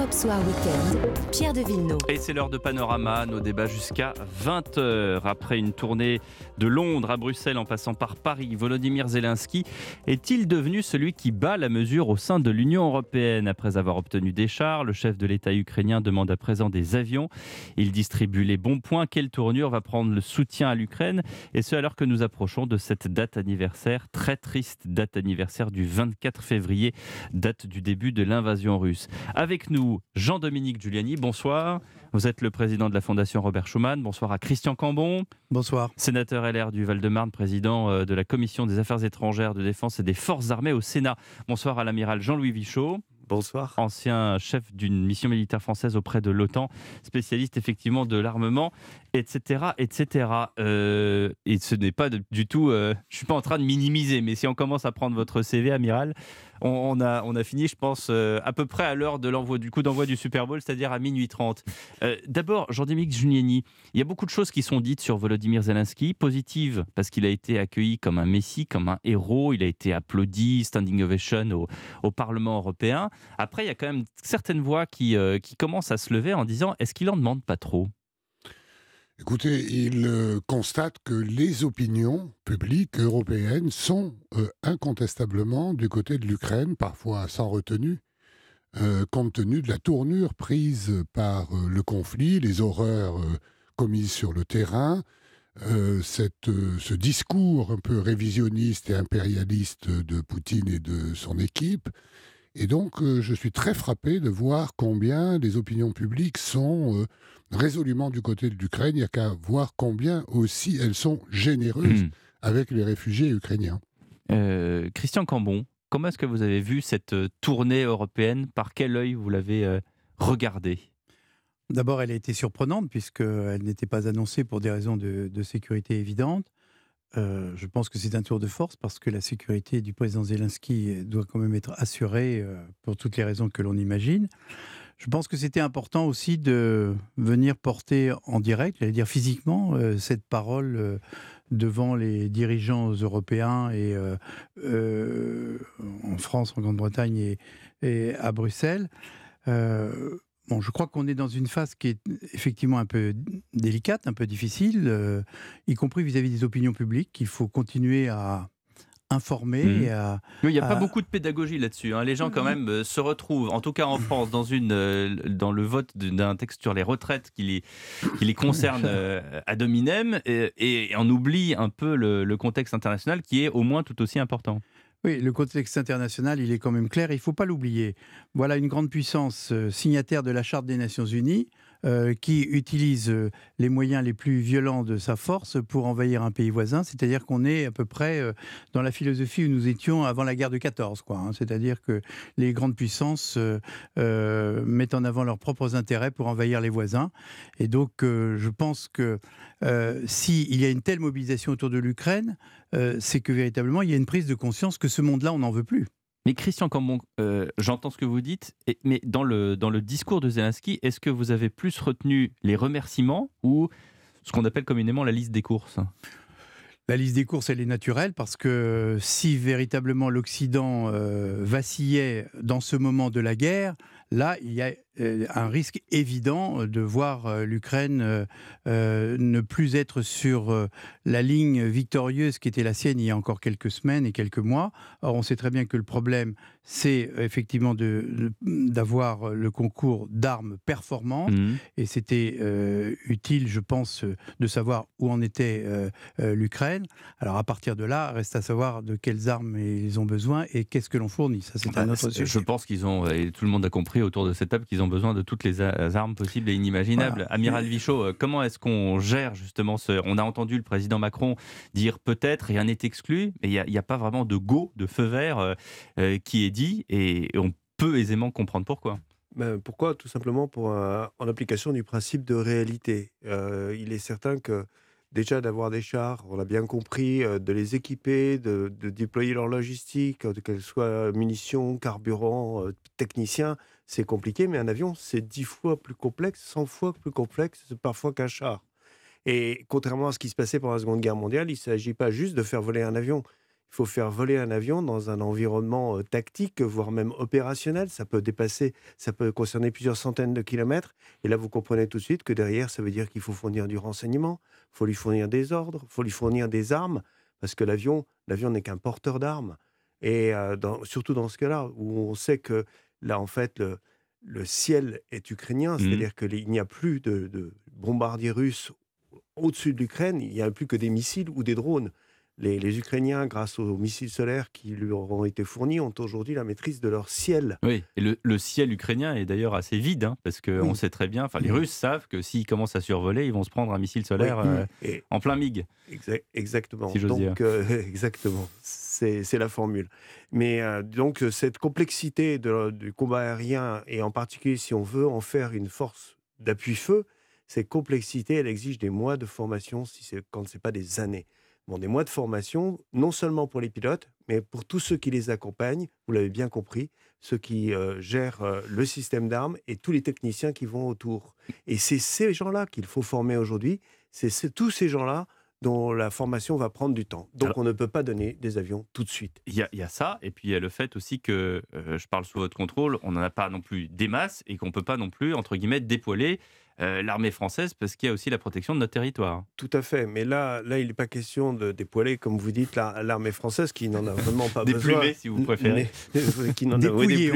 Europe Soir Weekend, Pierre de Villeneuve. Et c'est l'heure de Panorama, nos débats jusqu'à 20h. Après une tournée de Londres à Bruxelles en passant par Paris, Volodymyr Zelensky est-il devenu celui qui bat la mesure au sein de l'Union européenne? Après avoir obtenu des chars, le chef de l'État ukrainien demande à présent des avions. Il distribue les bons points. Quelle tournure va prendre le soutien à l'Ukraine? Et ce alors que nous approchons de cette date anniversaire, très triste date anniversaire du 24 février, date du début de l'invasion russe. Avec nous, Jean-Dominique Giuliani, bonsoir. Vous êtes le président de la Fondation Robert Schuman. Bonsoir à Christian Cambon. Bonsoir. Sénateur LR du Val-de-Marne, président euh, de la Commission des Affaires étrangères, de défense et des Forces armées au Sénat. Bonsoir à l'amiral Jean-Louis Vichot. Bonsoir. Ancien chef d'une mission militaire française auprès de l'OTAN, spécialiste effectivement de l'armement, etc. etc. Euh, et ce n'est pas du tout. Euh, je ne suis pas en train de minimiser, mais si on commence à prendre votre CV, amiral, on, a, on a fini, je pense, euh, à peu près à l'heure de l'envoi du coup d'envoi du Super Bowl, c'est-à-dire à minuit 30. Euh, d'abord, Jean-Dominique Giuliani, il y a beaucoup de choses qui sont dites sur Volodymyr Zelensky, positives, parce qu'il a été accueilli comme un messie, comme un héros, il a été applaudi, standing ovation au Parlement européen. Après, il y a quand même certaines voix qui, euh, qui commencent à se lever en disant est-ce qu'il en demande pas trop? Écoutez, il euh, constate que les opinions publiques européennes sont euh, incontestablement du côté de l'Ukraine, parfois sans retenue, compte tenu de la tournure prise par le conflit, les horreurs commises sur le terrain, cette, ce discours un peu révisionniste et impérialiste de Poutine et de son équipe. Et donc, je suis très frappé de voir combien les opinions publiques sont résolument du côté de l'Ukraine. Il n'y a qu'à voir combien aussi elles sont généreuses hmm. avec les réfugiés ukrainiens. Euh, Christian Cambon, comment est-ce que vous avez vu cette euh, tournée européenne? Par quel œil vous l'avez euh, regardée? D'abord, elle a été surprenante puisqu'elle n'était pas annoncée pour des raisons de, sécurité évidentes. Je pense que c'est un tour de force parce que la sécurité du président Zelensky doit quand même être assurée pour toutes les raisons que l'on imagine. Je pense que c'était important aussi de venir porter en direct, j'allais dire physiquement, euh, cette parole euh, devant les dirigeants européens et euh, en France, en Grande-Bretagne et, à Bruxelles. Bon, je crois qu'on est dans une phase qui est effectivement un peu délicate, un peu difficile, y compris vis à -vis des opinions publiques. Il faut continuer à, informer. Mmh. il n'y a pas beaucoup de pédagogie là-dessus. Hein. Les gens, quand même, euh, se retrouvent, en tout cas en France, dans, une, euh, dans le vote d'un texte sur les retraites qui les, qui les concerne euh, à dominem, et, et, on oublie un peu le, le, contexte international qui est au moins tout aussi important. Oui, le contexte international, il est quand même clair, il ne faut pas l'oublier. Voilà une grande puissance signataire de la Charte des Nations Unies. Euh, qui utilise euh, les moyens les plus violents de sa force pour envahir un pays voisin. C'est-à-dire qu'on est à peu près euh, dans la philosophie où nous étions avant la guerre de 14. Hein. C'est-à-dire que les grandes puissances mettent en avant leurs propres intérêts pour envahir les voisins. Et donc, je pense que s'il y a une telle mobilisation autour de l'Ukraine, c'est que véritablement, il y a une prise de conscience que ce monde-là, on n'en veut plus. Mais Christian Cambon, euh, j'entends ce que vous dites, mais dans le, discours de Zelensky, est-ce que vous avez plus retenu les remerciements ou ce qu'on appelle communément la liste des courses? La liste des courses, elle est naturelle parce que si véritablement l'Occident euh, vacillait dans ce moment de la guerre, là, il y a un risque évident de voir euh, l'Ukraine euh, ne plus être sur la ligne victorieuse qui était la sienne il y a encore quelques semaines et quelques mois. Or, on sait très bien que le problème, c'est effectivement d'avoir le concours d'armes performantes. Mmh. Et c'était utile, je pense, de savoir où en était l'Ukraine. Alors, à partir de là, reste à savoir de quelles armes ils ont besoin et qu'est-ce que l'on fournit. Ça, c'est un bah, autre sujet. Je pense qu'ils ont, et tout le monde a compris autour de cette table, qu'ils ont besoin de toutes les armes possibles et inimaginables. Amiral Vichot, euh, comment est-ce qu'on gère justement ce... On a entendu le président Macron dire peut-être, rien n'est exclu, mais il n'y a, pas vraiment de go, de feu vert euh, euh, qui est dit, et, on peut aisément comprendre pourquoi. Ben, pourquoi? Tout simplement pour en application du principe de réalité. il est certain que déjà d'avoir des chars, on a bien compris, de les équiper, de, déployer leur logistique, qu'elles soient munitions, carburant, techniciens, c'est compliqué, mais un avion, c'est dix fois plus complexe, 100 fois plus complexe parfois qu'un char. Et contrairement à ce qui se passait pendant la Seconde Guerre mondiale, il ne s'agit pas juste de faire voler un avion. Il faut faire voler un avion dans un environnement tactique, voire même opérationnel. Ça peut dépasser, ça peut concerner plusieurs centaines de kilomètres. Et là, vous comprenez tout de suite que derrière, ça veut dire qu'il faut fournir du renseignement, il faut lui fournir des ordres, il faut lui fournir des armes, parce que l'avion, l'avion n'est qu'un porteur d'armes. Et dans- surtout dans ce cas-là, où on sait que là, en fait, le, le ciel est ukrainien, c'est-à-dire qu'il n'y a plus de, de bombardiers russes au-dessus de l'Ukraine, il n'y a plus que des missiles ou des drones. Les, les Ukrainiens, grâce aux missiles solaires qui leur ont été fournis, ont aujourd'hui la maîtrise de leur ciel. Oui, et le, le ciel ukrainien est d'ailleurs assez vide, hein, parce qu'on Oui. sait très bien, enfin les. Russes savent que s'ils commencent à survoler, ils vont se prendre un missile solaire Oui. euh, Et en plein MiG. Exa- exactement. Si donc, euh, exactement. C'est la formule. Mais euh, donc, cette complexité de- du combat aérien, et en particulier si on veut en faire une force d'appui-feu, cette complexité, elle exige des mois de formation, si quand ce n'est pas des années. Bon, des mois de formation, non seulement pour les pilotes, mais pour tous ceux qui les accompagnent, vous l'avez bien compris, ceux qui euh, gèrent euh, le système d'armes et tous les techniciens qui vont autour. Et c'est ces gens-là qu'il faut former aujourd'hui. C'est tous ces gens-là dont la formation va prendre du temps. Donc Alors- on ne peut pas donner des avions tout de suite. Il y, a, il y a ça, et puis il y a le fait aussi que, euh, je parle sous votre contrôle, on n'en a pas non plus des masses, et qu'on ne peut pas non plus, entre guillemets, dépoiler euh, l'armée française, parce qu'il y a aussi la protection de notre territoire. Tout à fait. Mais là, là il n'est pas question de dépoiler, comme vous dites, la- l'armée française qui n'en a vraiment pas besoin. si vous préférez. Qui n'en. Dépouiller,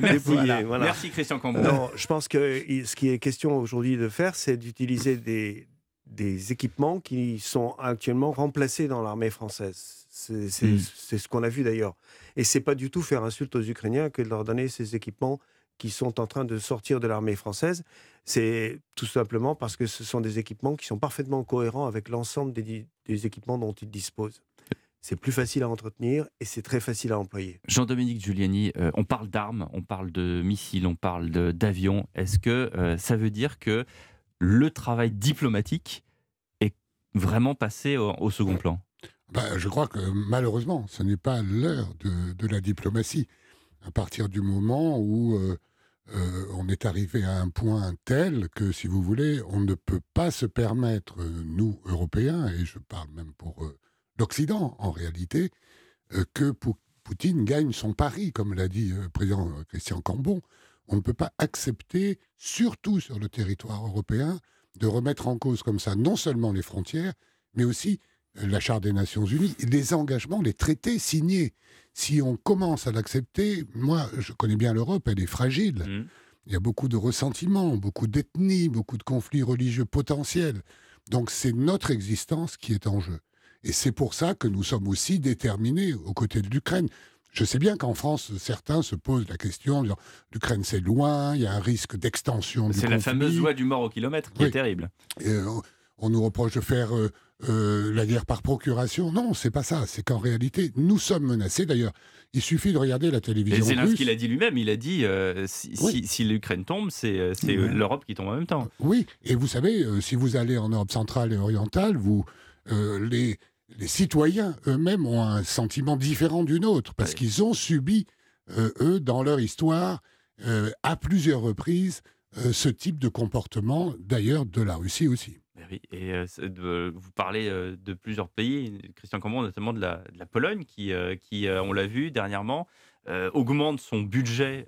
merci. Voilà. voilà. Merci Christian Cambon. Non, je pense que ce qui est question aujourd'hui de faire, c'est d'utiliser des, des équipements qui sont actuellement remplacés dans l'armée française. C'est c'est- Mm. c'est ce qu'on a vu d'ailleurs. Et c'est pas du tout faire insulte aux Ukrainiens que de leur donner ces équipements qui sont en train de sortir de l'armée française. C'est tout simplement parce que ce sont des équipements qui sont parfaitement cohérents avec l'ensemble des, des équipements dont ils disposent. C'est plus facile à entretenir et c'est très facile à employer. Jean-Dominique Giuliani, euh, on parle d'armes, on parle de missiles, on parle de- d'avions. Est-ce que euh, ça veut dire que le travail diplomatique est vraiment passé au, au second plan? Ben, je crois que malheureusement, ce n'est pas l'heure de, de la diplomatie. À partir du moment où euh, euh, on est arrivé à un point tel que, si vous voulez, on ne peut pas se permettre, euh, nous, Européens, et je parle même pour euh, l'Occident en réalité, que Pou- Poutine gagne son pari, comme l'a dit le président Christian Cambon. On ne peut pas accepter, surtout sur le territoire européen, de remettre en cause comme ça non seulement les frontières, mais aussi la Charte des Nations Unies, les engagements, les traités signés. Si on commence à l'accepter, moi, je connais bien l'Europe, elle est fragile. Mhm. Il y a beaucoup de ressentiments, beaucoup d'ethnies, beaucoup de conflits religieux potentiels. Donc c'est notre existence qui est en jeu. Et c'est pour ça que nous sommes aussi déterminés aux côtés de l'Ukraine. Je sais bien qu'en France, certains se posent la question, en disant, l'Ukraine c'est loin, il y a un risque d'extension C'est la fameuse loi du mort au kilomètre qui Oui. est terrible. Et, euh, on nous reproche de faire euh, euh, la guerre par procuration. Non, c'est pas ça. C'est qu'en réalité, nous sommes menacés. D'ailleurs, il suffit de regarder la télévision Zelensky russe. l'a dit lui-même, il a dit euh, si, Oui. si- si l'Ukraine tombe, c'est c'est, l'Europe qui tombe en même temps. Oui, et vous savez, si vous allez en Europe centrale et orientale, vous, les, les citoyens eux-mêmes ont un sentiment différent du nôtre, parce Ouais. qu'ils ont subi, eux, dans leur histoire, à plusieurs reprises, ce type de comportement, d'ailleurs de la Russie aussi. Ben oui, Et vous parlez de plusieurs pays, Christian Cambon, notamment de la, Pologne, qui, on l'a vu dernièrement, augmente son budget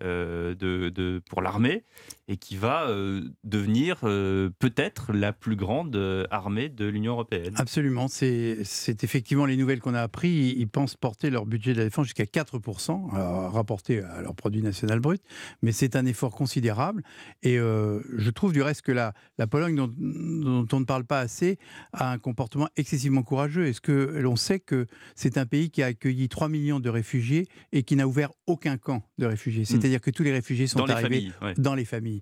pour l'armée et qui va euh, devenir euh, peut-être la plus grande euh, armée de l'Union européenne. Absolument, c'est effectivement les nouvelles qu'on a appris. Ils, pensent porter leur budget de la défense jusqu'à 4%, alors, rapporté à leur produit national brut, mais c'est un effort considérable. Et je trouve du reste que la, la Pologne, dont, dont on ne parle pas assez, a un comportement excessivement courageux. Est-ce que l'on sait que c'est un pays qui a accueilli 3 millions de réfugiés et qui n'a ouvert aucun camp de réfugiés? C'est-à-dire que tous les réfugiés sont Dans les arrivés familles. ouais. dans les familles.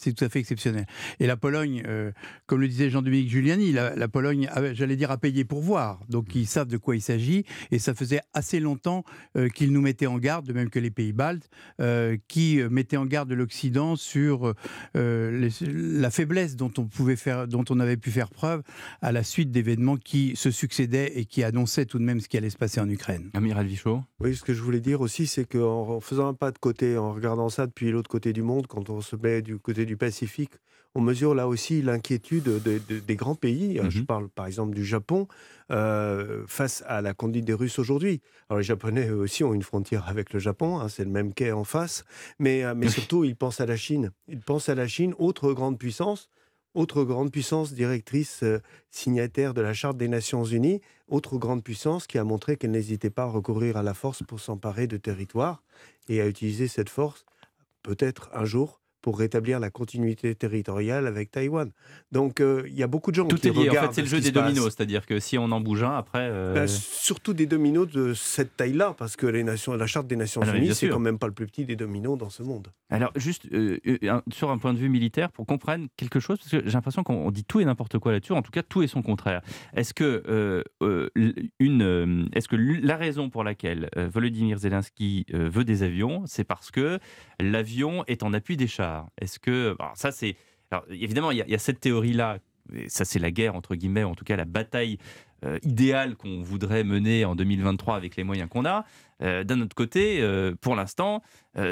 C'est tout à fait exceptionnel. Et la Pologne, euh, comme le disait Jean-Dominique Giuliani, la, la Pologne, j'allais dire, a payé pour voir. Donc ils savent de quoi il s'agit. Et ça faisait assez longtemps euh, qu'ils nous mettaient en garde, de même que les pays baltes, euh, qui mettaient en garde l'Occident sur euh, les- la faiblesse dont on, pouvait faire, dont on avait pu faire preuve à la suite d'événements qui se succédaient et qui annonçaient tout de même ce qui allait se passer en Ukraine. Amiral Vichot Oui, ce que je voulais dire aussi, c'est qu'en en faisant un pas de côté, en regardant ça depuis l'autre côté du monde, quand on se met du du côté du Pacifique, on mesure là aussi l'inquiétude de- de- des grands pays. Euh, Je Mhm. parle par exemple du Japon euh, face à la conduite des Russes aujourd'hui. Alors les Japonais eux aussi ont une frontière avec le Japon, hein, c'est le même quai en face, mais, euh, mais surtout ils pensent à la Chine. Ils pensent à la Chine, autre grande puissance, autre grande puissance directrice euh, signataire de la Charte des Nations Unies, autre grande puissance qui a montré qu'elle n'hésitait pas à recourir à la force pour s'emparer de territoires et à utiliser cette force peut-être un jour pour rétablir la continuité territoriale avec Taïwan. Donc euh, il y a beaucoup de gens Tout qui est lié. En fait, c'est le jeu des dominos. C'est-à-dire que si on en bouge un, après. euh, Ben, surtout des dominos de cette taille-là, parce que les nations, la charte des Nations Ah non, mais Unies, c'est quand même pas le plus petit des dominos dans ce monde. Alors, juste euh, sur un point de vue militaire, pour qu'on comprenne quelque chose, parce que j'ai l'impression qu'on on dit tout et n'importe quoi là-dessus, en tout cas tout et son contraire. Est-ce que, une, est-ce que la raison pour laquelle Volodymyr Zelensky veut des avions, c'est parce que l'avion est en appui des chars? Est-ce que. Alors, ça, c'est. Évidemment, il y, y a cette théorie-là. Ça, c'est la guerre, entre guillemets, en tout cas la bataille euh, idéale qu'on voudrait mener en 2023 avec les moyens qu'on a. Euh, D'un autre côté, euh, pour l'instant,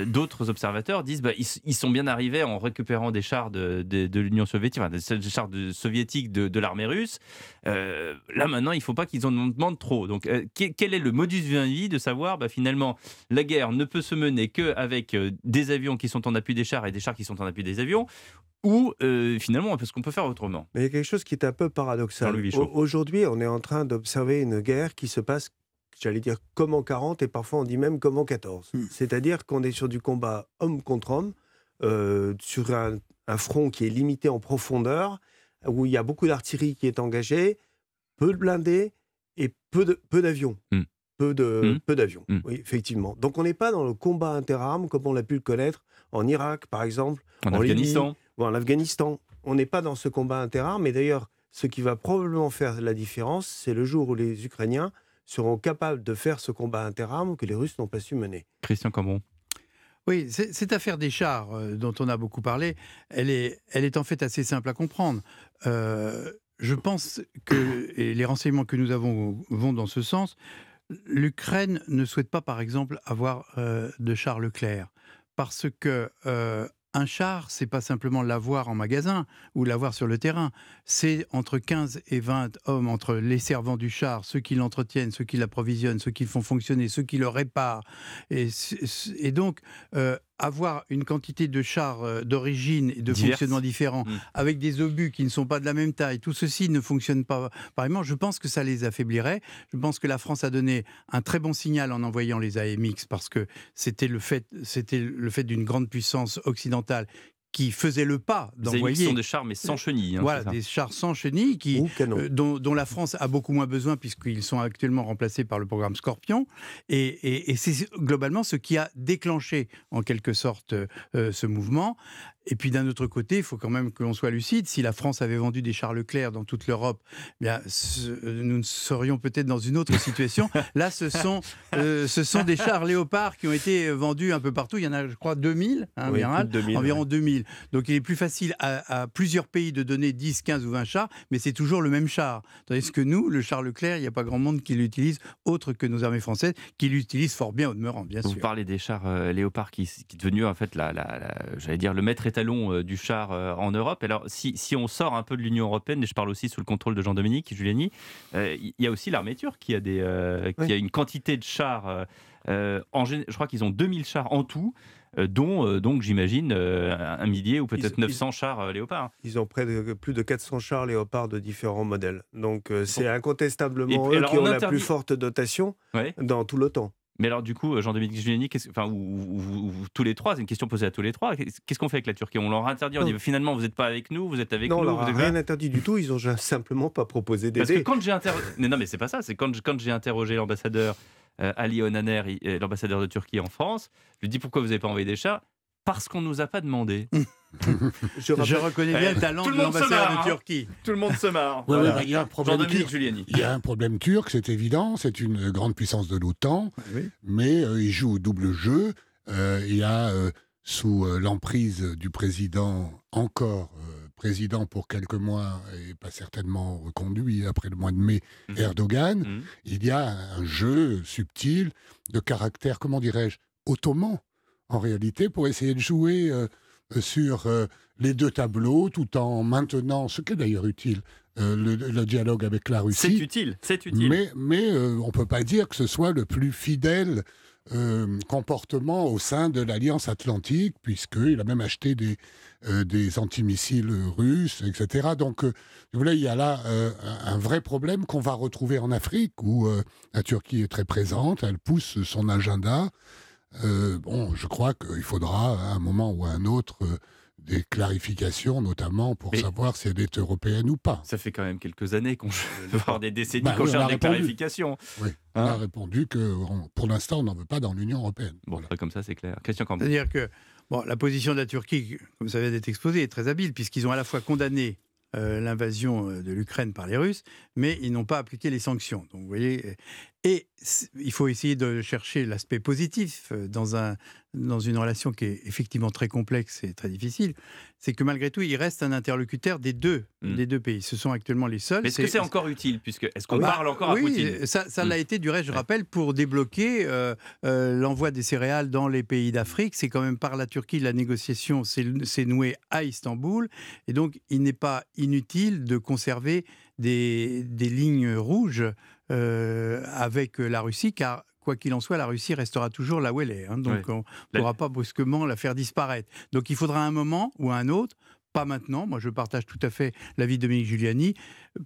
d'autres observateurs disent bah, ils, ils sont bien arrivés en récupérant des chars de, de- de l'Union soviétique, enfin, des, chars de- soviétiques de, de l'armée russe. Là maintenant, il ne faut pas qu'ils en demandent trop. Donc, que- quel est le modus vivendi de savoir bah, finalement la guerre ne peut se mener qu'avec des avions qui sont en appui des chars et des chars qui sont en appui des avions, ou euh, finalement parce qu'on peut faire autrement? Mais il y a quelque chose qui est un peu paradoxal. Aujourd'hui, on est en train d'observer une guerre qui se passe, j'allais dire, comme en 40, et parfois on dit même comme en 14. Hmm. C'est-à-dire qu'on est sur du combat homme contre homme, euh, sur un, un front qui est limité en profondeur, où il y a beaucoup d'artillerie qui est engagée, peu de blindés et peu d'avions. Hmm. Peu de Hmm. peu d'avions, Hmm. oui, effectivement. Donc on n'est pas dans le combat interarmes comme on l'a pu le connaître en Irak, par exemple, En En Libye, Afghanistan, ou en Afghanistan. On n'est pas dans ce combat interarmes, mais d'ailleurs, ce qui va probablement faire la différence, c'est le jour où les Ukrainiens seront capables de faire ce combat interarmes que les Russes n'ont pas su mener. Christian Cambon. Oui, cette affaire des chars euh, dont on a beaucoup parlé, elle est, elle est en fait assez simple à comprendre. Euh, je pense que, et les renseignements que nous avons vont dans ce sens, l'Ukraine ne souhaite pas, par exemple, avoir euh, de chars Leclerc. Parce que euh, un char, c'est pas simplement l'avoir en magasin ou l'avoir sur le terrain. C'est entre 15 et 20 hommes, entre les servants du char, ceux qui l'entretiennent, ceux qui l'approvisionnent, ceux qui le font fonctionner, ceux qui le réparent. Et, donc, euh, avoir une quantité de chars euh, d'origine et de fonctionnement différents, Mm. avec des obus qui ne sont pas de la même taille, tout ceci ne fonctionne pas pareillement, je pense que ça les affaiblirait. Je pense que la France a donné un très bon signal en envoyant les AMX parce que c'était le fait, c'était le fait d'une grande puissance occidentale qui faisait le pas d'envoyer sont des chars mais sans chenilles. hein, voilà, des chars sans chenilles qui, euh, dont, dont la France a beaucoup moins besoin puisqu'ils sont actuellement remplacés par le programme Scorpion. Et, et- et c'est globalement ce qui a déclenché en quelque sorte euh, ce mouvement. Et puis d'un autre côté, il faut quand même que l'on soit lucide. Si la France avait vendu des chars Leclerc dans toute l'Europe, eh bien, ce- euh, nous serions peut-être dans une autre situation. Là, ce sont, euh, ce sont des chars Léopard qui ont été vendus un peu partout. Il y en a, je crois, 2000 hein, Oui, général. plus de 2000, environ ouais. 2000. Donc il est plus facile à, à plusieurs pays de donner 10, 15 ou 20 chars, mais c'est toujours le même char. Tandis que nous, le char Leclerc, il n'y a pas grand monde qui l'utilise, autre que nos armées françaises, qui l'utilisent fort bien au demeurant, bien Vous sûr. parlez des chars euh, Léopard qui, qui est devenu en fait la, la- la- j'allais dire le maître étalon euh, du char euh, en Europe. Alors si, si on sort un peu de l'Union européenne, et je parle aussi sous le contrôle de Jean-Dominique Giuliani, euh, il y a aussi l'armée turque qui a des, qui Oui. a une quantité de chars. en je crois qu'ils ont 2000 chars en tout. dont euh, donc j'imagine euh, un millier ou peut-être Ils- 900 chars euh, Léopard. Ils ont près de, plus de 400 chars léopards de différents modèles. Donc c'est incontestablement Et eux qui on ont la plus forte dotation Ouais. dans tout l'OTAN. Mais alors du coup, euh, Jean-Dominique Giuliani, enfin, ou, ou- ou- ou tous les trois, c'est une question posée à tous les trois. Qu'est-ce qu'on fait avec la Turquie? On leur interdit, on Non. dit finalement vous n'êtes pas avec nous, vous êtes avec non, on nous. leur rien interdit du tout. Ils ont ja- simplement pas proposé Parce que d'aider. quand j'ai interrogé. Non, mais c'est pas ça. C'est quand, quand j'ai interrogé l'ambassadeur euh, Ali Onaner, euh, l'ambassadeur de Turquie en France, je lui dis pourquoi vous n'avez pas envoyé des chats? Parce qu'on nous a pas demandé. Je rappelle- Je reconnais bien le talent tout de le monde se l'ambassadeur marre, de hein. Turquie. Tout le monde se marre. Ouais, Voilà. ouais, il y a un problème turc. Giuliani. Il y a un problème turc, c'est évident, c'est une grande puissance de l'OTAN, Oui. mais euh, il joue au double jeu. Euh, il y a, euh, sous euh, l'emprise du président, encore euh, président pour quelques mois, et pas certainement reconduit après le mois de mai, Mhm. Erdogan, Mhm. il y a un jeu subtil de caractère, comment dirais-je, ottoman, en réalité, pour essayer de jouer euh, sur euh, les deux tableaux, tout en maintenant, ce qui est d'ailleurs utile, euh, le, le dialogue avec la C'est Russie. utile, c'est utile. Mais, mais euh, on ne peut pas dire que ce soit le plus fidèle euh, comportement au sein de l'Alliance Atlantique, puisqu'il a même acheté des, euh, des antimissiles russes, etc. Donc, euh, vous voyez, il y a là euh, un vrai problème qu'on va retrouver en Afrique, où euh, la Turquie est très présente, elle pousse son agenda. Euh, bon, je crois qu'il faudra, à un moment ou à un autre, euh, des clarifications, notamment pour Mais- savoir si elle est européenne ou pas. Ça fait quand même quelques années qu'on voire des décennies Bah qu'on oui, cherche des répondu. clarifications. Oui. Hein On a répondu que on- pour l'instant, on n'en veut pas dans l'Union européenne. Bon, Voilà. comme ça, c'est clair. Christian Cambon. C'est-à-dire que bon, la position de la Turquie, comme ça vient d'être exposé, est très habile, puisqu'ils ont à la fois condamné euh, l'invasion de l'Ukraine par les Russes, mais ils n'ont pas appliqué les sanctions. Donc, vous voyez, et il faut essayer de chercher l'aspect positif euh, dans, un, dans une relation qui est effectivement très complexe et très difficile. C'est que malgré tout, il reste un interlocuteur des deux, Mm. des deux pays. Ce sont actuellement les seuls. Est-ce que c'est encore utile puisque Est-ce qu'on Bah, parle encore oui, à Poutine ça, ça Mm. l'a été du reste, je rappelle, pour débloquer euh, euh, l'envoi des céréales dans les pays d'Afrique. C'est quand même par la Turquie la négociation s'est s'est nouée à Istanbul. Et donc, il n'est pas inutile de conserver des, des lignes rouges euh, avec la Russie, car quoi qu'il en soit, la Russie restera toujours là où elle est. hein. donc, on ne pourra pas brusquement la faire disparaître. Donc, il faudra un moment ou un autre. Pas maintenant, moi je partage tout à fait l'avis de Dominique Giuliani.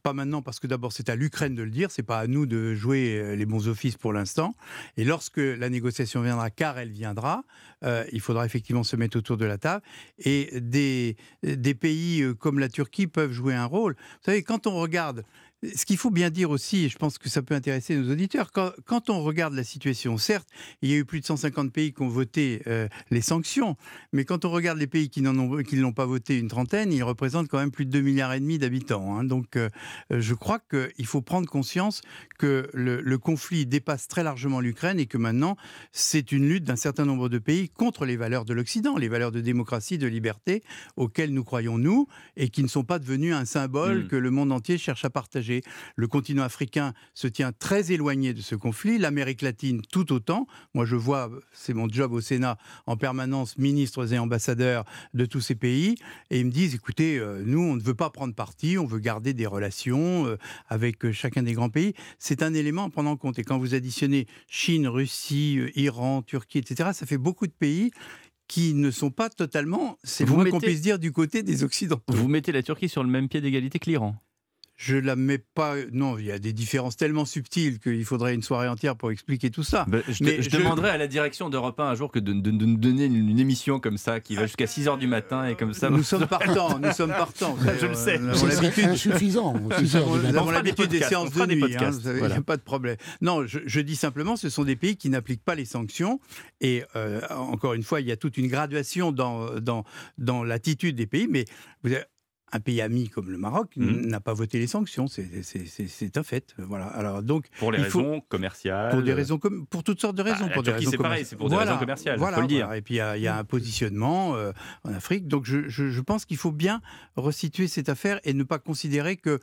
Pas maintenant parce que d'abord c'est à l'Ukraine de le dire, c'est pas à nous de jouer euh, les bons offices pour l'instant. Et lorsque la négociation viendra, car elle viendra, euh, il faudra effectivement se mettre autour de la table. Et des, des pays euh, comme la Turquie peuvent jouer un rôle. Vous savez, quand on regarde, ce qu'il faut bien dire aussi, et je pense que ça peut intéresser nos auditeurs, quand, quand on regarde la situation, certes, il y a eu plus de 150 pays qui ont voté euh, les sanctions, mais quand on regarde les pays qui n'en ont, qui ne l'ont pas voté une trentaine, ils représentent quand même plus de 2 milliards et demi d'habitants. hein. Donc, euh, euh, je crois qu'il faut prendre conscience que le, le conflit dépasse très largement l'Ukraine et que maintenant, c'est une lutte d'un certain nombre de pays contre les valeurs de l'Occident, les valeurs de démocratie, de liberté, auxquelles nous croyons nous, et qui ne sont pas devenues un symbole Mm. que le monde entier cherche à partager. Le continent africain se tient très éloigné de ce conflit, l'Amérique latine tout autant. Moi, je vois, c'est mon job au Sénat, en permanence, ministres et ambassadeurs de tous ces pays, et ils me disent, écoutez, euh, nous, on ne veut pas prendre parti, on veut garder des relations euh, avec euh, chacun des grands pays. C'est un élément à prendre en compte. Et quand vous additionnez Chine, Russie, Iran, Turquie, etc., ça fait beaucoup de pays qui ne sont pas totalement, c'est moins qu'on puisse dire, du côté des Occidentaux. Vous mettez la Turquie sur le même pied d'égalité que l'Iran. Je la mets pas. Non, il y a des différences tellement subtiles qu'il faudrait une soirée entière pour expliquer tout ça. Ben, je, Mais je je- demanderai à la direction d'Europe 1 un jour que de, de- de nous donner une, une émission comme ça qui va jusqu'à 6h du matin et comme ça. nous sommes partants, nous sommes partants. Je le sais. Serait l'habitude. six Nous avons, On l'habitude des, séances on de nuit. hein, vous savez, voilà. a pas de problème. Non, je, je dis simplement, ce sont des pays qui n'appliquent pas les sanctions. Et euh, encore une fois, il y a toute une graduation dans, dans, dans l'attitude des pays. Mais vous avez- un pays ami comme le Maroc Mhm. n'a pas voté les sanctions. C'est un fait. Voilà. Alors, donc, Pour les Il faut- raisons commerciales. pour des raisons comme pour toutes sortes de raisons. Bah, pour des raisons c'est pareil, c'est pour des raisons commerciales, Voilà, faut le dire. voilà. Et puis il y a, il y a un positionnement euh, en Afrique. Donc je, je- je pense qu'il faut bien resituer cette affaire et ne pas considérer que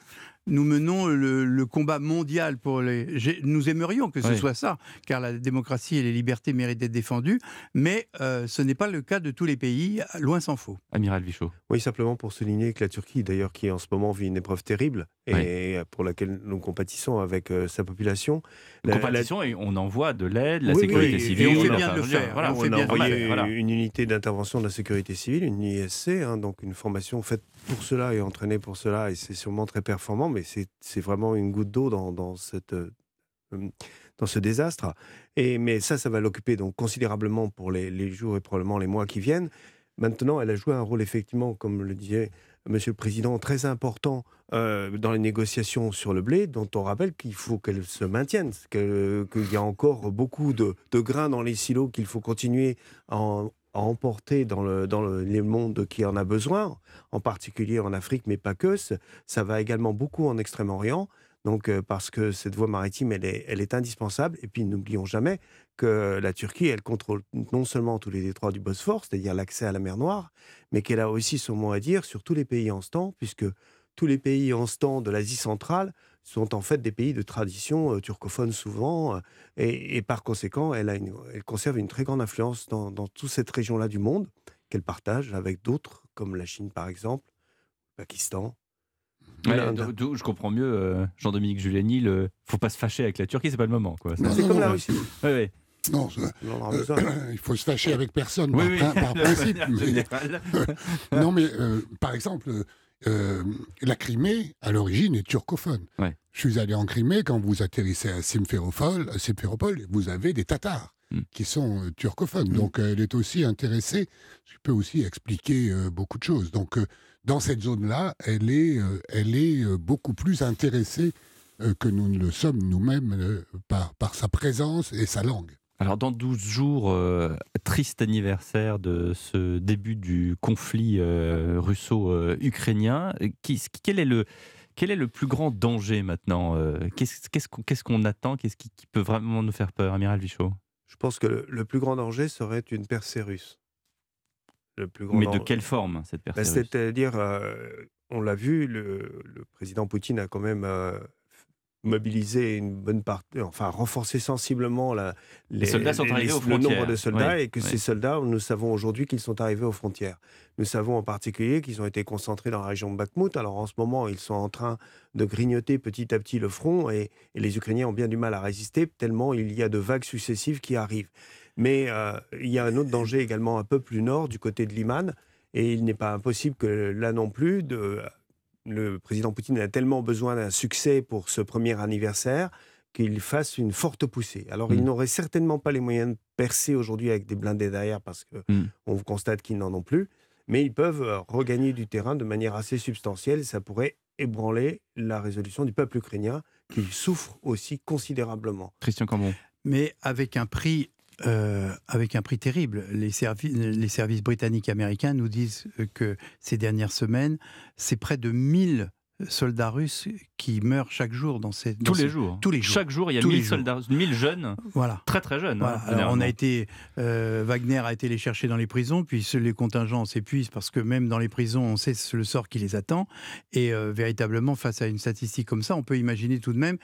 nous menons le, le combat mondial pour les. Nous aimerions que ce Oui. soit ça, car la démocratie et les libertés méritent d'être défendues, mais euh, ce n'est pas le cas de tous les pays, loin s'en faut. Amiral Vichot. Oui, simplement pour souligner que la Turquie, d'ailleurs, qui en ce moment vit une épreuve terrible et pour laquelle nous compatissons avec euh, sa population. La- la- compétition et on envoie de l'aide, la Oui, sécurité oui, civile. et on fait bien de le faire, Voilà, on on fait a bien de le envoyé voilà. une unité d'intervention de la sécurité civile, une ISC, hein, donc une formation faite pour cela et entraînée pour cela, et c'est sûrement très performant, mais c'est vraiment une goutte d'eau dans, dans euh, dans ce désastre. Et, mais ça, ça va l'occuper donc considérablement pour les, les jours et probablement les mois qui viennent. Maintenant, elle a joué un rôle effectivement, comme le disait Monsieur le Président, très important euh, dans les négociations sur le blé, dont on rappelle qu'il faut qu'elle se maintienne, que- qu'il y a encore beaucoup de, de grains dans les silos qu'il faut continuer à, en- à emporter dans, le, dans le, les mondes qui en a besoin, en particulier en Afrique, mais pas que. Ça va également beaucoup en Extrême-Orient. Donc, euh, parce que cette voie maritime, elle est, elle est indispensable. Et puis, n'oublions jamais que la Turquie, elle contrôle non seulement tous les détroits du Bosphore, c'est-à-dire l'accès à la mer Noire, mais qu'elle a aussi son mot à dire sur tous les pays en stand, puisque tous les pays en stand de l'Asie centrale sont en fait des pays de tradition euh, turcophone souvent, euh, et, et par conséquent, elle, a une- elle conserve une très grande influence dans, dans toute cette région-là du monde. qu'elle partage avec d'autres, comme la Chine par exemple, le Pakistan. Ouais, je comprends mieux euh, Jean-Dominique Giuliani, le faut pas se fâcher avec la Turquie, c'est pas le moment. Quoi. Non, C'est comme la. Russie. Ouais, ouais. Non, ça- euh, il faut se fâcher avec personne Oui, par, oui. prin- par De principe. manière mais- non, mais euh, par exemple, euh, la Crimée, à l'origine, est turcophone. Ouais. Je suis allé en Crimée, quand vous atterrissez à Simferopol, à Simferopol, vous avez des Tatars Mm. qui sont euh, turcophones. Mm. Donc elle est aussi intéressée, ce qui peut aussi expliquer euh, beaucoup de choses. Donc euh, dans cette zone-là, elle est, euh, elle est euh, beaucoup plus intéressée euh, que nous ne le sommes nous-mêmes euh, par, par sa présence et sa langue. Alors, dans 12 jours, euh, triste anniversaire de ce début du conflit euh, russo-ukrainien, euh, quel, est le, quel est le plus grand danger maintenant Qu'est-ce qu'on attend Qu'est-ce qui, qui peut vraiment nous faire peur, Amiral Vichot? Je pense que le, le plus grand danger serait une percée russe. Le plus grand Mais de quelle forme, cette percée russe? C'est-à-dire, on l'a vu, le, le président Poutine a quand même mobilisé une bonne partie, enfin renforcé sensiblement la, les, soldats sont arrivés aux le nombre de soldats Oui, et que oui. ces soldats, nous savons aujourd'hui qu'ils sont arrivés aux frontières. Nous savons en particulier qu'ils ont été concentrés dans la région de Bakhmut. Alors en ce moment, ils sont en train de grignoter petit à petit le front et, et les Ukrainiens ont bien du mal à résister tellement il y a de vagues successives qui arrivent. Mais euh, il y a un autre danger également un peu plus nord, du côté de Liman, et il n'est pas impossible que là non plus, de, le président Poutine a tellement besoin d'un succès pour ce premier anniversaire qu'il fasse une forte poussée. Alors, il Mm. n'aurait certainement pas les moyens de percer aujourd'hui avec des blindés derrière parce que Mm. on constate qu'ils n'en ont plus, mais ils peuvent euh, regagner du terrain de manière assez substantielle. Ça pourrait ébranler la résolution du peuple ukrainien qui souffre aussi considérablement. Christian Cambon. mais avec un prix, euh, avec un prix terrible. Les, servi- les services britanniques et américains nous disent que ces dernières semaines, c'est près de 1000 soldats russes qui meurent chaque jour dans ces... dans Tous les ces- jours. tous les jours. Chaque jour, il y a Tous les 1000 jours. soldats, 1000 jeunes, Voilà. très très jeunes. Voilà. hein, Alors, on a été, euh, Wagner a été les chercher dans les prisons, puis les contingents s'épuisent parce que même dans les prisons, on sait le sort qui les attend. Et euh, véritablement, face à une statistique comme ça, on peut imaginer tout de même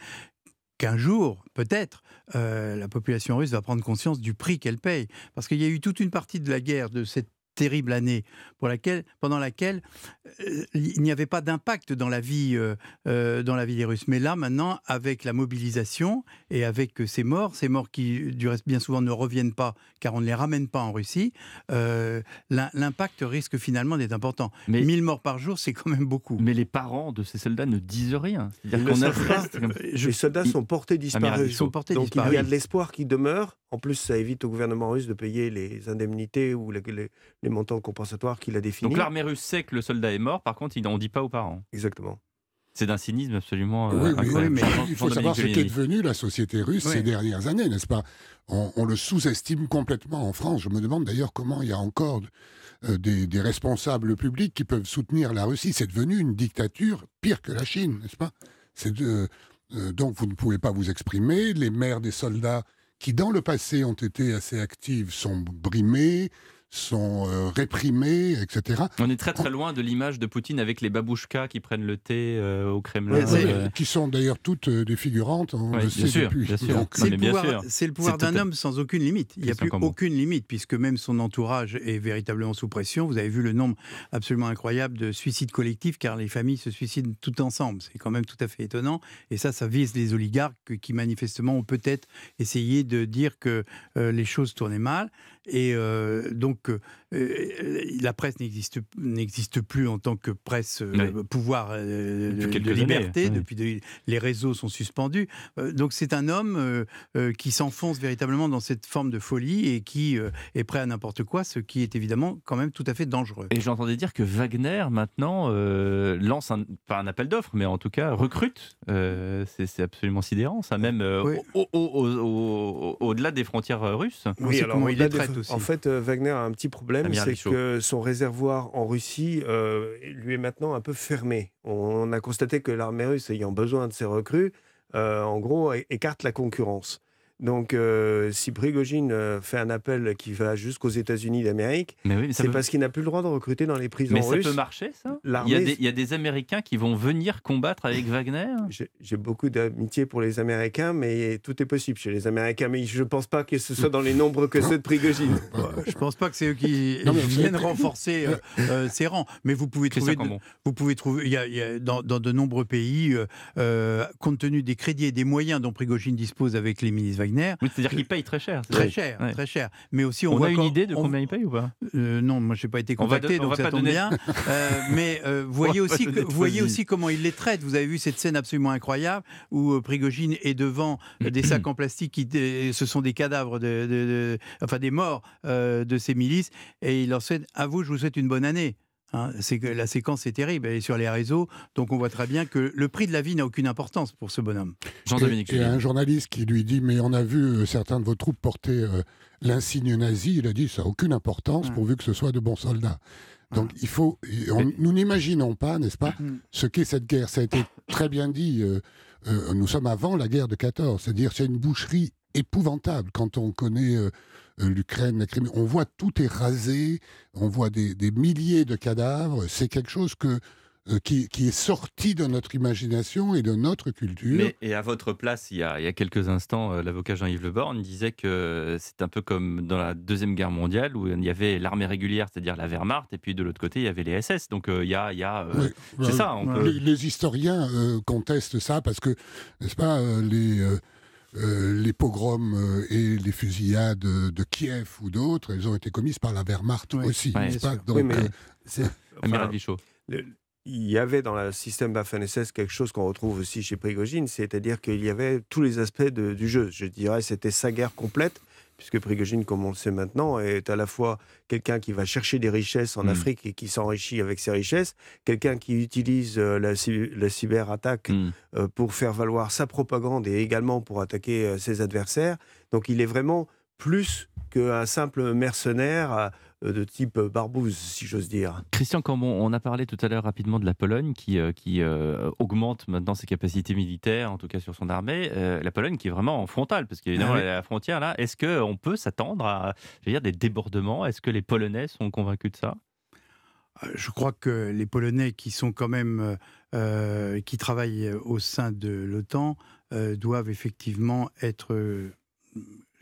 qu'un jour, peut-être, euh, la population russe va prendre conscience du prix qu'elle paye. Parce qu'il y a eu toute une partie de la guerre de cette terrible année pour laquelle, pendant laquelle euh, il n'y avait pas d'impact dans la vie euh, euh, dans la vie des Russes. Mais là, maintenant, avec la mobilisation et avec ces morts, ces morts qui, du reste, bien souvent ne reviennent pas, car on ne les ramène pas en Russie, euh, l'im- l'impact risque finalement d'être important. Mais- 1000 morts par jour, c'est quand même beaucoup. Mais les parents de ces soldats ne disent rien. Comme- Je- les soldats sont portés disparus. ils sont portés Donc disparus. il y a de l'espoir qui demeure. En plus, ça évite au gouvernement russe de payer les indemnités ou les, les- les montants compensatoires qu'il a définis. Donc l'armée russe sait que le soldat est mort, par contre, il- on ne dit pas aux parents. Exactement. C'est d'un cynisme absolument euh, Oui, oui, incroyable. oui, mais il faut savoir ce qu'est devenue la société russe Oui. ces dernières années, n'est-ce pas? On, on le sous-estime complètement en France. Je me demande d'ailleurs comment il y a encore euh, des, des responsables publics qui peuvent soutenir la Russie. C'est devenu une dictature pire que la Chine, n'est-ce pas? C'est de- euh, donc vous ne pouvez pas vous exprimer. Les mères des soldats qui, dans le passé, ont été assez actives, sont brimées, sont euh, réprimées, etc. On est très très loin de l'image de Poutine avec les babouchkas qui prennent le thé euh, au Kremlin. Ouais, euh, qui sont d'ailleurs toutes des figurantes, on Oui, le bien sait sûr, depuis. C'est le pouvoir, le d'un homme sans aucune limite. Il n'y a plus aucune limite, puisque même son entourage est véritablement sous pression. Vous avez vu le nombre absolument incroyable de suicides collectifs, car les familles se suicident toutes ensemble. C'est quand même tout à fait étonnant. Et ça, ça vise les oligarques qui, manifestement, ont peut-être essayé de dire que euh, les choses tournaient mal. Et euh, donc, euh, la presse n'existe n'existe plus en tant que presse euh, Oui. pouvoir euh, Depuis de, années, liberté. oui. Depuis de- les réseaux sont suspendus. Euh, donc, c'est un homme euh, euh, qui s'enfonce véritablement dans cette forme de folie et qui euh, est prêt à n'importe quoi, ce qui est évidemment quand même tout à fait dangereux. Et j'entendais dire que Wagner, maintenant, euh, lance un, pas un appel d'offres, mais en tout cas recrute. Euh, c'est absolument sidérant, ça, même euh, Oui. au- au- au- au- au- au-delà des frontières euh, russes. Sait comment il les des- traite aussi. En fait, euh, Wagner a un petit problème, C'est que son réservoir en Russie euh, lui est maintenant un peu fermé. On a constaté que l'armée russe, ayant besoin de ses recrues, euh, en gros, écarte la concurrence. Donc, euh, si Prigogine euh, fait un appel qui va jusqu'aux États-Unis d'Amérique, Mais oui, mais ça c'est peut- parce qu'il n'a plus le droit de recruter dans les prisons Mais ça russes. peut marcher, ça il y, a des, il y a des Américains qui vont venir combattre avec Wagner J'ai beaucoup d'amitié pour les Américains, mais tout est possible chez les Américains. Mais je ne pense pas que ce soit dans les nombres que ceux de Prigogine. Je pense pas que c'est eux qui Non, mais viennent renforcer euh, euh, ces rangs. Mais vous pouvez trouver, de- vous pouvez trouver, il y a, il y a dans, dans de nombreux pays, compte tenu des crédits et des moyens dont Prigogine dispose avec les milices Wagner, Oui, C'est-à-dire qu'ils payent très cher. très cher, Ouais. très cher. Mais aussi, on, On, voit a une idée de on- combien ils payent ou pas? Euh, non, moi j'ai pas été On va contacté, don- on donc ça pas tombe donner- bien. Euh, mais euh, voyez aussi, que- voyez aussi comment il les traite. Vous avez vu cette scène absolument incroyable où Prigogine est devant des sacs en plastique qui, ce sont des cadavres de, de- de- enfin des morts de ces milices, et il leur souhaite à vous, je vous souhaite une bonne année. Hein, c'est que la séquence est terrible, elle est sur les réseaux, donc on voit très bien que le prix de la vie n'a aucune importance pour ce bonhomme. Jean-Dominique Et, et Julien. un journaliste qui lui dit Mais on a vu euh, certains de vos troupes porter euh, l'insigne nazi. Il a dit Ça n'a aucune importance pourvu que ce soit de bons soldats. Donc il faut. on- nous n'imaginons pas, n'est-ce pas, Mm. ce qu'est cette guerre. Ça a été très bien dit. euh, euh, nous sommes avant la guerre de 14. C'est-à-dire c'est une boucherie épouvantable quand on connaît. euh, euh, L'Ukraine, la Crimée, on voit tout est rasé, on voit des, des milliers de cadavres. C'est quelque chose que, euh, qui, qui est sorti de notre imagination et de notre culture. Mais, et à votre place, il y a, il y a quelques instants, l'avocat Jean-Yves Le Borne disait que c'est un peu comme dans la Deuxième Guerre mondiale où il y avait l'armée régulière, c'est-à-dire la Wehrmacht, et puis de l'autre côté, il y avait les SS. Donc il y a. il y a, Oui, c'est ça, on ouais. peut- Les, les historiens euh, contestent ça parce que, n'est-ce pas, les, euh, euh, les pogroms euh, et les fusillades de Kiev ou d'autres, elles ont été commises par la Wehrmacht Oui, aussi, ouais, pas. Donc, Oui, mais euh, enfin, le- il y avait dans le système Waffen-SS quelque chose qu'on retrouve aussi chez Prigogine, c'est-à-dire qu'il y avait tous les aspects de- du jeu. Je dirais c'était sa guerre complète, puisque Prigogine, comme on le sait maintenant, est à la fois quelqu'un qui va chercher des richesses en Mm. Afrique et qui s'enrichit avec ces richesses, quelqu'un qui utilise euh, la, la cyberattaque Hmm. euh, pour faire valoir sa propagande et également pour attaquer euh, ses adversaires. Donc il est vraiment plus qu'un simple mercenaire de type barbouze, si j'ose dire. Christian Cambon, on a parlé tout à l'heure rapidement de la Pologne qui, euh, qui euh, augmente maintenant ses capacités militaires, en tout cas sur son armée. Euh, la Pologne qui est vraiment en frontale, parce qu'évidemment, Ah oui. elle est à la frontière là. Est-ce qu'on peut s'attendre à je veux dire, des débordements? Est-ce que les Polonais sont convaincus de ça? Euh, Je crois que les Polonais qui sont quand même euh, euh, qui travaillent au sein de l'OTAN euh, doivent effectivement être, euh,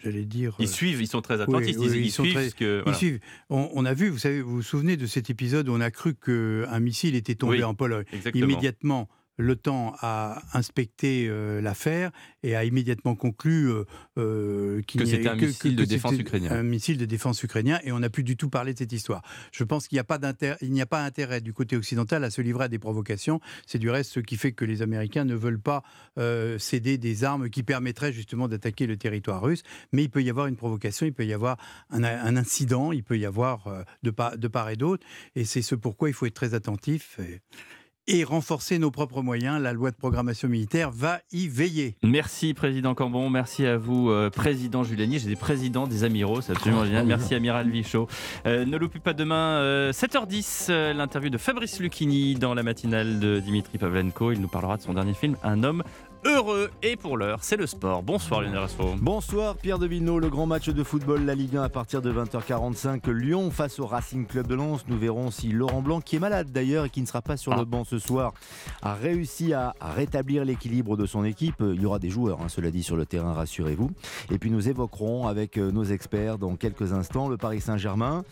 j'allais dire, Ils euh, suivent, ils sont très attentifs, oui, ils, ils ils sont suivent très- que. Ils voilà. suivent. On, on a vu, vous savez, vous vous souvenez de cet épisode où on a cru qu'un missile était tombé Oui, en Pologne. Exactement. Immédiatement, l'OTAN a inspecté euh, l'affaire et a immédiatement conclu euh, euh, qu'il Que c'était un missile de défense ukrainien. Un missile de défense ukrainien et on n'a plus du tout parlé de cette histoire. Je pense qu'il n'y a pas d'intérêt, il n'y a pas intérêt du côté occidental à se livrer à des provocations. C'est du reste ce qui fait que les Américains ne veulent pas euh, céder des armes qui permettraient justement d'attaquer le territoire russe. Mais il peut y avoir une provocation, il peut y avoir un, un incident, il peut y avoir de, part, de part et d'autre. Et c'est ce pourquoi il faut être très attentif. Et, et renforcer nos propres moyens. La loi de programmation militaire va y veiller. Merci Président Cambon, merci à vous euh, Président Juliani, j'ai des présidents, des amiraux, c'est absolument génial. Merci Amiral Vichot. Euh, ne loupez pas demain euh, 7h10 euh, l'interview de Fabrice Lucchini dans la matinale de Dimitri Pavlenko. Il nous parlera de son dernier film, Un homme heureux. Et pour l'heure, c'est le sport. Bonsoir Lionel Rassaud. Bonsoir Pierre de Villeneuve, le grand match de football, la Ligue 1 à partir de 20h45. Lyon face au Racing Club de Lens. Nous verrons si Laurent Blanc, qui est malade d'ailleurs et qui ne sera pas sur Ah. le banc ce soir, a réussi à, à rétablir l'équilibre de son équipe. Il y aura des joueurs, hein, cela dit, sur le terrain, rassurez-vous. Et puis nous évoquerons avec euh, nos experts dans quelques instants le Paris Saint-Germain,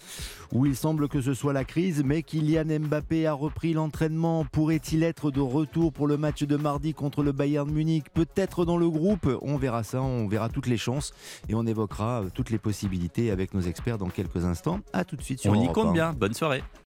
où il semble que ce soit la crise, mais Kylian Mbappé a repris l'entraînement. Pourrait-il être de retour pour le match de mardi contre le Bayern Munich Peut-être dans le groupe On verra ça, on verra toutes les chances et on évoquera euh, toutes les possibilités avec nos experts dans quelques instants. A tout de suite sur On y compte 1. bien. Bonne soirée.